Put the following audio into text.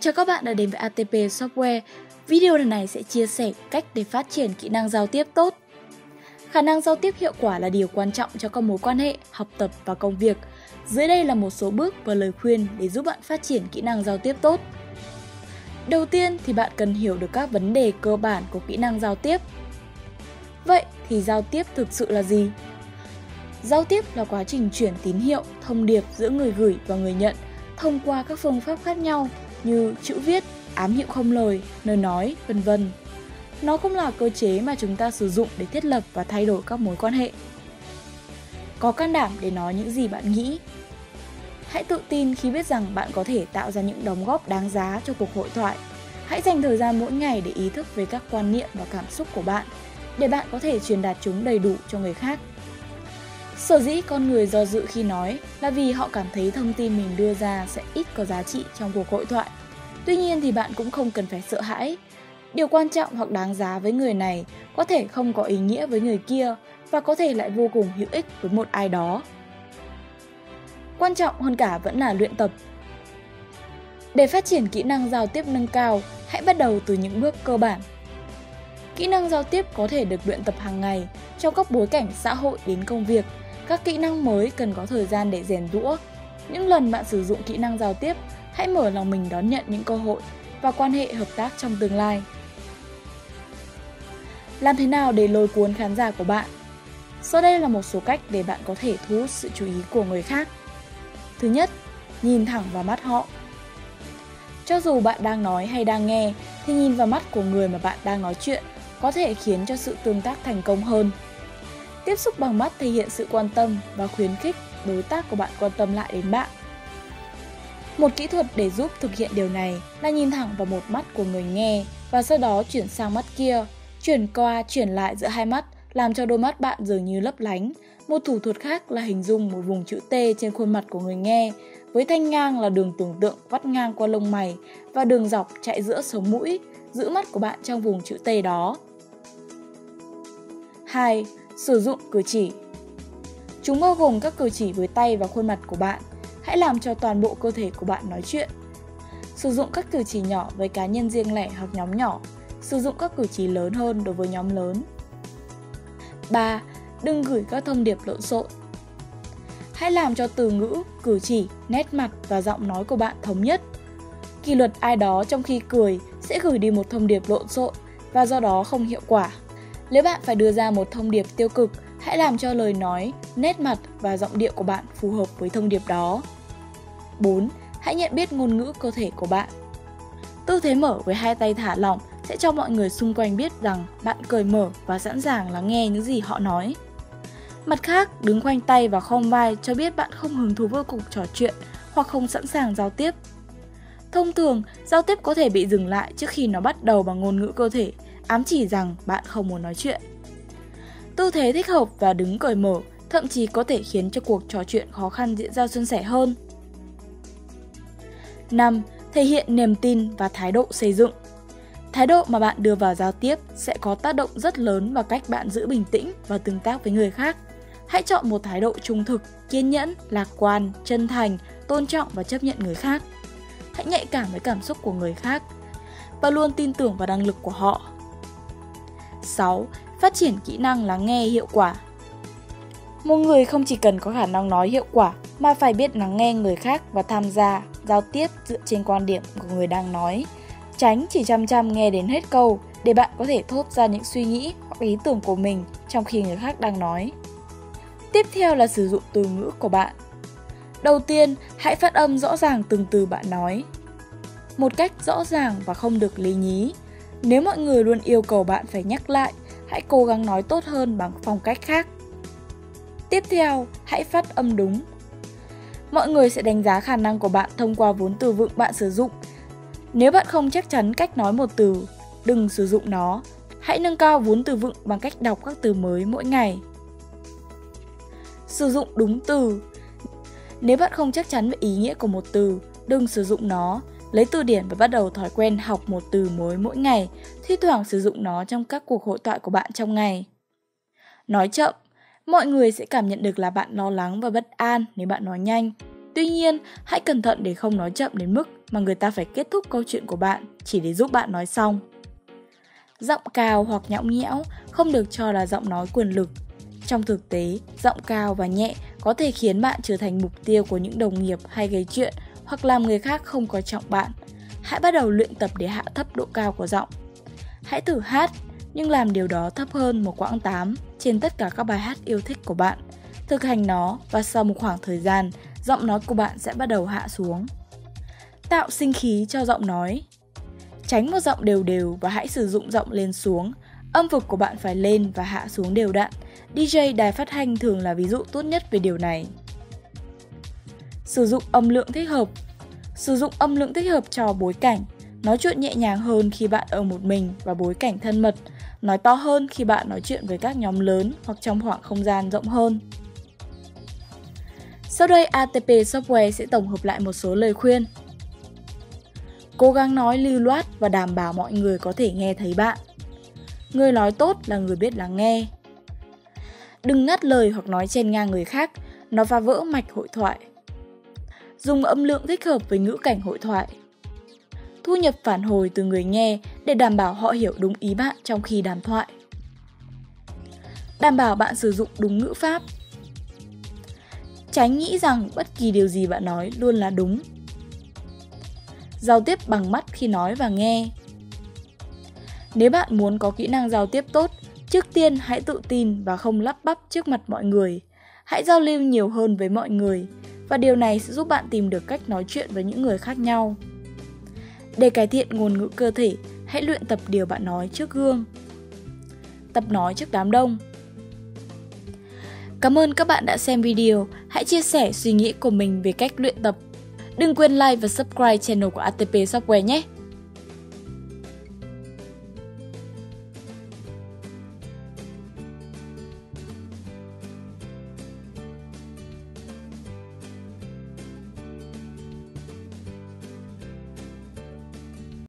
Chào các bạn đã đến với ATP Software. Video lần này sẽ chia sẻ cách để phát triển kỹ năng giao tiếp tốt. Khả năng giao tiếp hiệu quả là điều quan trọng cho các mối quan hệ, học tập và công việc. Dưới đây là một số bước và lời khuyên để giúp bạn phát triển kỹ năng giao tiếp tốt. Đầu tiên thì bạn cần hiểu được các vấn đề cơ bản của kỹ năng giao tiếp. Vậy thì giao tiếp thực sự là gì? Giao tiếp là quá trình chuyển tín hiệu, thông điệp giữa người gửi và người nhận thông qua các phương pháp khác nhau như chữ viết, ám hiệu không lời, lời nói, vân vân. Nó cũng là cơ chế mà chúng ta sử dụng để thiết lập và thay đổi các mối quan hệ. Có can đảm để nói những gì bạn nghĩ. Hãy tự tin khi biết rằng bạn có thể tạo ra những đóng góp đáng giá cho cuộc hội thoại. Hãy dành thời gian mỗi ngày để ý thức về các quan niệm và cảm xúc của bạn, để bạn có thể truyền đạt chúng đầy đủ cho người khác. Sở dĩ con người do dự khi nói là vì họ cảm thấy thông tin mình đưa ra sẽ ít có giá trị trong cuộc hội thoại. Tuy nhiên thì bạn cũng không cần phải sợ hãi. Điều quan trọng hoặc đáng giá với người này có thể không có ý nghĩa với người kia và có thể lại vô cùng hữu ích với một ai đó. Quan trọng hơn cả vẫn là luyện tập. Để phát triển kỹ năng giao tiếp nâng cao, hãy bắt đầu từ những bước cơ bản. Kỹ năng giao tiếp có thể được luyện tập hàng ngày trong các bối cảnh xã hội đến công việc – các kỹ năng mới cần có thời gian để rèn rũa. Những lần bạn sử dụng kỹ năng giao tiếp, hãy mở lòng mình đón nhận những cơ hội và quan hệ hợp tác trong tương lai. Làm thế nào để lôi cuốn khán giả của bạn? Sau đây là một số cách để bạn có thể thu hút sự chú ý của người khác. Thứ nhất, nhìn thẳng vào mắt họ. Cho dù bạn đang nói hay đang nghe, thì nhìn vào mắt của người mà bạn đang nói chuyện có thể khiến cho sự tương tác thành công hơn. Tiếp xúc bằng mắt thể hiện sự quan tâm và khuyến khích đối tác của bạn quan tâm lại đến bạn. Một kỹ thuật để giúp thực hiện điều này là nhìn thẳng vào một mắt của người nghe và sau đó chuyển sang mắt kia, chuyển qua chuyển lại giữa hai mắt làm cho đôi mắt bạn dường như lấp lánh. Một thủ thuật khác là hình dung một vùng chữ T trên khuôn mặt của người nghe, với thanh ngang là đường tưởng tượng vắt ngang qua lông mày và đường dọc chạy giữa sống mũi, giữ mắt của bạn trong vùng chữ T đó. 2 sử dụng cử chỉ. Chúng bao gồm các cử chỉ với tay và khuôn mặt của bạn. Hãy làm cho toàn bộ cơ thể của bạn nói chuyện. Sử dụng các cử chỉ nhỏ với cá nhân riêng lẻ hoặc nhóm nhỏ. Sử dụng các cử chỉ lớn hơn đối với nhóm lớn. 3. Đừng gửi các thông điệp lộn xộn. Hãy làm cho từ ngữ, cử chỉ, nét mặt và giọng nói của bạn thống nhất. Kỷ luật ai đó trong khi cười sẽ gửi đi một thông điệp lộn xộn và do đó không hiệu quả. Nếu bạn phải đưa ra một thông điệp tiêu cực, hãy làm cho lời nói, nét mặt và giọng điệu của bạn phù hợp với thông điệp đó. 4. Hãy nhận biết ngôn ngữ cơ thể của bạn. Tư thế mở với hai tay thả lỏng sẽ cho mọi người xung quanh biết rằng bạn cởi mở và sẵn sàng lắng nghe những gì họ nói. Mặt khác, đứng khoanh tay và khom vai cho biết bạn không hứng thú với cuộc trò chuyện hoặc không sẵn sàng giao tiếp. Thông thường, giao tiếp có thể bị dừng lại trước khi nó bắt đầu bằng ngôn ngữ cơ thể ám chỉ rằng bạn không muốn nói chuyện. Tư thế thích hợp và đứng cởi mở thậm chí có thể khiến cho cuộc trò chuyện khó khăn diễn ra suôn sẻ hơn. 5. Thể hiện niềm tin và thái độ xây dựng. Thái độ mà bạn đưa vào giao tiếp sẽ có tác động rất lớn vào cách bạn giữ bình tĩnh và tương tác với người khác. Hãy chọn một thái độ trung thực, kiên nhẫn, lạc quan, chân thành, tôn trọng và chấp nhận người khác. Hãy nhạy cảm với cảm xúc của người khác và luôn tin tưởng vào năng lực của họ 6. Phát triển kỹ năng lắng nghe hiệu quả Một người không chỉ cần có khả năng nói hiệu quả mà phải biết lắng nghe người khác và tham gia, giao tiếp dựa trên quan điểm của người đang nói. Tránh chỉ chăm chăm nghe đến hết câu để bạn có thể thốt ra những suy nghĩ hoặc ý tưởng của mình trong khi người khác đang nói. Tiếp theo là sử dụng từ ngữ của bạn. Đầu tiên, hãy phát âm rõ ràng từng từ bạn nói. Một cách rõ ràng và không được lý nhí, nếu mọi người luôn yêu cầu bạn phải nhắc lại, hãy cố gắng nói tốt hơn bằng phong cách khác. Tiếp theo, hãy phát âm đúng. Mọi người sẽ đánh giá khả năng của bạn thông qua vốn từ vựng bạn sử dụng. Nếu bạn không chắc chắn cách nói một từ, đừng sử dụng nó. Hãy nâng cao vốn từ vựng bằng cách đọc các từ mới mỗi ngày. Sử dụng đúng từ. Nếu bạn không chắc chắn về ý nghĩa của một từ, đừng sử dụng nó Lấy từ điển và bắt đầu thói quen học một từ mới mỗi ngày, thi thoảng sử dụng nó trong các cuộc hội thoại của bạn trong ngày. Nói chậm, mọi người sẽ cảm nhận được là bạn lo lắng và bất an nếu bạn nói nhanh. Tuy nhiên, hãy cẩn thận để không nói chậm đến mức mà người ta phải kết thúc câu chuyện của bạn chỉ để giúp bạn nói xong. Giọng cao hoặc nhõng nhẽo không được cho là giọng nói quyền lực. Trong thực tế, giọng cao và nhẹ có thể khiến bạn trở thành mục tiêu của những đồng nghiệp hay gây chuyện hoặc làm người khác không coi trọng bạn. Hãy bắt đầu luyện tập để hạ thấp độ cao của giọng. Hãy thử hát, nhưng làm điều đó thấp hơn một quãng 8 trên tất cả các bài hát yêu thích của bạn. Thực hành nó và sau một khoảng thời gian, giọng nói của bạn sẽ bắt đầu hạ xuống. Tạo sinh khí cho giọng nói Tránh một giọng đều đều và hãy sử dụng giọng lên xuống. Âm vực của bạn phải lên và hạ xuống đều đặn. DJ đài phát thanh thường là ví dụ tốt nhất về điều này. Sử dụng âm lượng thích hợp Sử dụng âm lượng thích hợp cho bối cảnh. Nói chuyện nhẹ nhàng hơn khi bạn ở một mình và bối cảnh thân mật. Nói to hơn khi bạn nói chuyện với các nhóm lớn hoặc trong khoảng không gian rộng hơn. Sau đây ATP Software sẽ tổng hợp lại một số lời khuyên. Cố gắng nói lưu loát và đảm bảo mọi người có thể nghe thấy bạn. Người nói tốt là người biết lắng nghe. Đừng ngắt lời hoặc nói chen ngang người khác, nó phá vỡ mạch hội thoại. Dùng âm lượng thích hợp với ngữ cảnh hội thoại. Thu nhập phản hồi từ người nghe để đảm bảo họ hiểu đúng ý bạn trong khi đàm thoại. Đảm bảo bạn sử dụng đúng ngữ pháp. Tránh nghĩ rằng bất kỳ điều gì bạn nói luôn là đúng giao tiếp bằng mắt khi nói và nghe. Nếu bạn muốn có kỹ năng giao tiếp tốt, trước tiên hãy tự tin và không lắp bắp trước mặt mọi người. Hãy giao lưu nhiều hơn với mọi người và điều này sẽ giúp bạn tìm được cách nói chuyện với những người khác nhau. Để cải thiện ngôn ngữ cơ thể, hãy luyện tập điều bạn nói trước gương. Tập nói trước đám đông. Cảm ơn các bạn đã xem video. Hãy chia sẻ suy nghĩ của mình về cách luyện tập Đừng quên like và subscribe channel của ATP Software nhé!